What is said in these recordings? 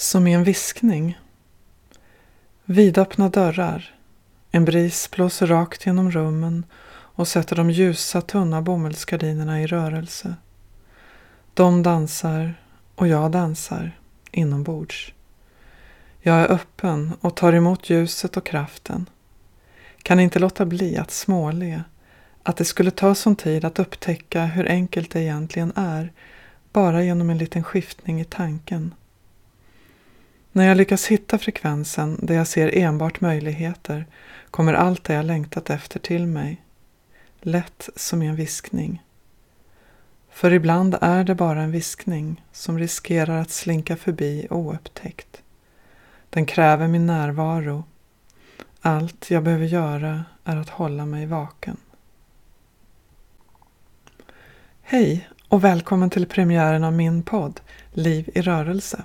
Som i en viskning. Vidöppna dörrar. En bris blåser rakt genom rummen och sätter de ljusa tunna bomullsgardinerna i rörelse. De dansar och jag dansar inombords. Jag är öppen och tar emot ljuset och kraften. Kan inte låta bli att småle, att det skulle ta sån tid att upptäcka hur enkelt det egentligen är, bara genom en liten skiftning i tanken. När jag lyckas hitta frekvensen där jag ser enbart möjligheter kommer allt det jag längtat efter till mig. Lätt som i en viskning. För ibland är det bara en viskning som riskerar att slinka förbi oupptäckt. Den kräver min närvaro. Allt jag behöver göra är att hålla mig vaken. Hej och välkommen till premiären av min podd Liv i rörelse.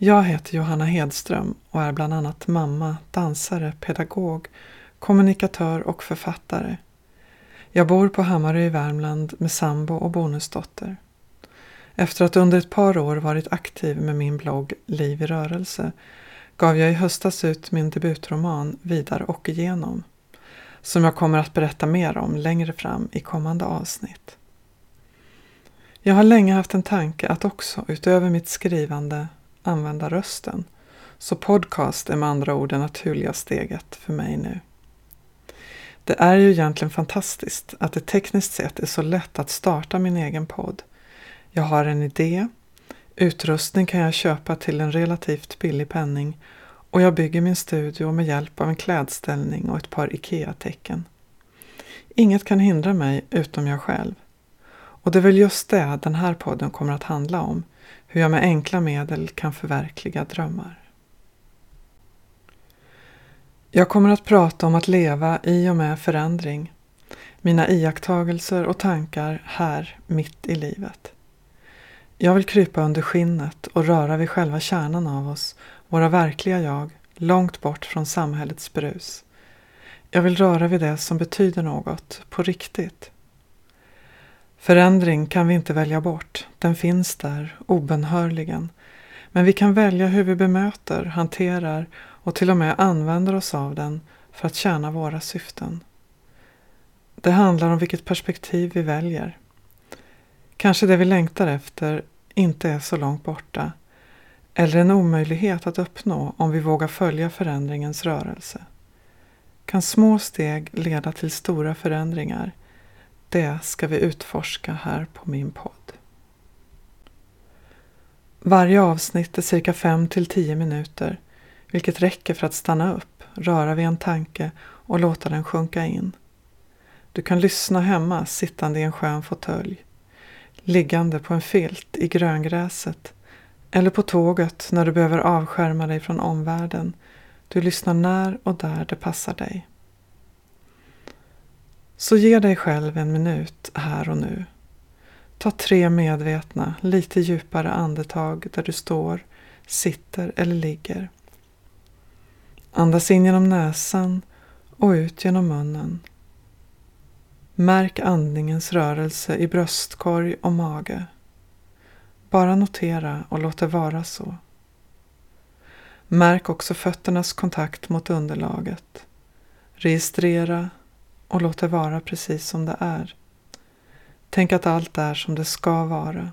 Jag heter Johanna Hedström och är bland annat mamma, dansare, pedagog, kommunikatör och författare. Jag bor på Hammarö i Värmland med sambo och bonusdotter. Efter att under ett par år varit aktiv med min blogg Liv i rörelse gav jag i höstas ut min debutroman Vidare och igenom som jag kommer att berätta mer om längre fram i kommande avsnitt. Jag har länge haft en tanke att också utöver mitt skrivande använda rösten. Så podcast är med andra ord det naturliga steget för mig nu. Det är ju egentligen fantastiskt att det tekniskt sett är så lätt att starta min egen podd. Jag har en idé, utrustning kan jag köpa till en relativt billig penning och jag bygger min studio med hjälp av en klädställning och ett par IKEA-tecken. Inget kan hindra mig utom jag själv. Och det är väl just det den här podden kommer att handla om, hur jag med enkla medel kan förverkliga drömmar. Jag kommer att prata om att leva i och med förändring, mina iakttagelser och tankar här mitt i livet. Jag vill krypa under skinnet och röra vid själva kärnan av oss, våra verkliga jag, långt bort från samhällets brus. Jag vill röra vid det som betyder något, på riktigt. Förändring kan vi inte välja bort, den finns där obönhörligen. Men vi kan välja hur vi bemöter, hanterar och till och med använder oss av den för att tjäna våra syften. Det handlar om vilket perspektiv vi väljer. Kanske det vi längtar efter inte är så långt borta eller en omöjlighet att uppnå om vi vågar följa förändringens rörelse. Kan små steg leda till stora förändringar det ska vi utforska här på min podd. Varje avsnitt är cirka 5 till 10 minuter, vilket räcker för att stanna upp, röra vid en tanke och låta den sjunka in. Du kan lyssna hemma sittande i en skön fåtölj, liggande på en filt i gröngräset eller på tåget när du behöver avskärma dig från omvärlden. Du lyssnar när och där det passar dig. Så ge dig själv en minut här och nu. Ta tre medvetna, lite djupare andetag där du står, sitter eller ligger. Andas in genom näsan och ut genom munnen. Märk andningens rörelse i bröstkorg och mage. Bara notera och låt det vara så. Märk också fötternas kontakt mot underlaget. Registrera och låt det vara precis som det är. Tänk att allt är som det ska vara.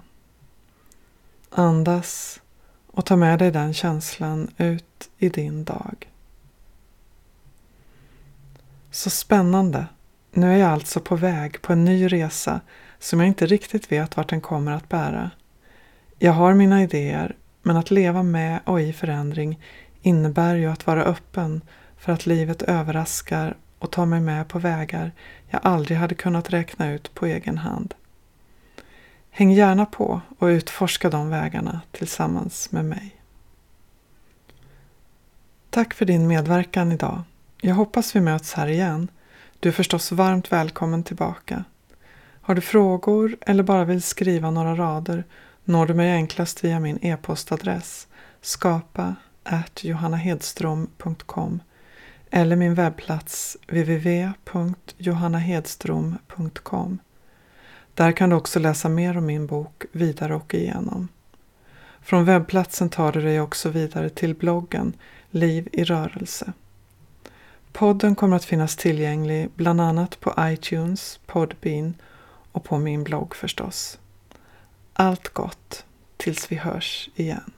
Andas och ta med dig den känslan ut i din dag. Så spännande! Nu är jag alltså på väg på en ny resa som jag inte riktigt vet vart den kommer att bära. Jag har mina idéer, men att leva med och i förändring innebär ju att vara öppen för att livet överraskar och ta mig med på vägar jag aldrig hade kunnat räkna ut på egen hand. Häng gärna på och utforska de vägarna tillsammans med mig. Tack för din medverkan idag. Jag hoppas vi möts här igen. Du är förstås varmt välkommen tillbaka. Har du frågor eller bara vill skriva några rader når du mig enklast via min e-postadress skapa johannahedstrom.com eller min webbplats www.johannahedstrom.com. Där kan du också läsa mer om min bok Vidare och igenom. Från webbplatsen tar du dig också vidare till bloggen Liv i rörelse. Podden kommer att finnas tillgänglig bland annat på iTunes, Podbean och på min blogg förstås. Allt gott tills vi hörs igen.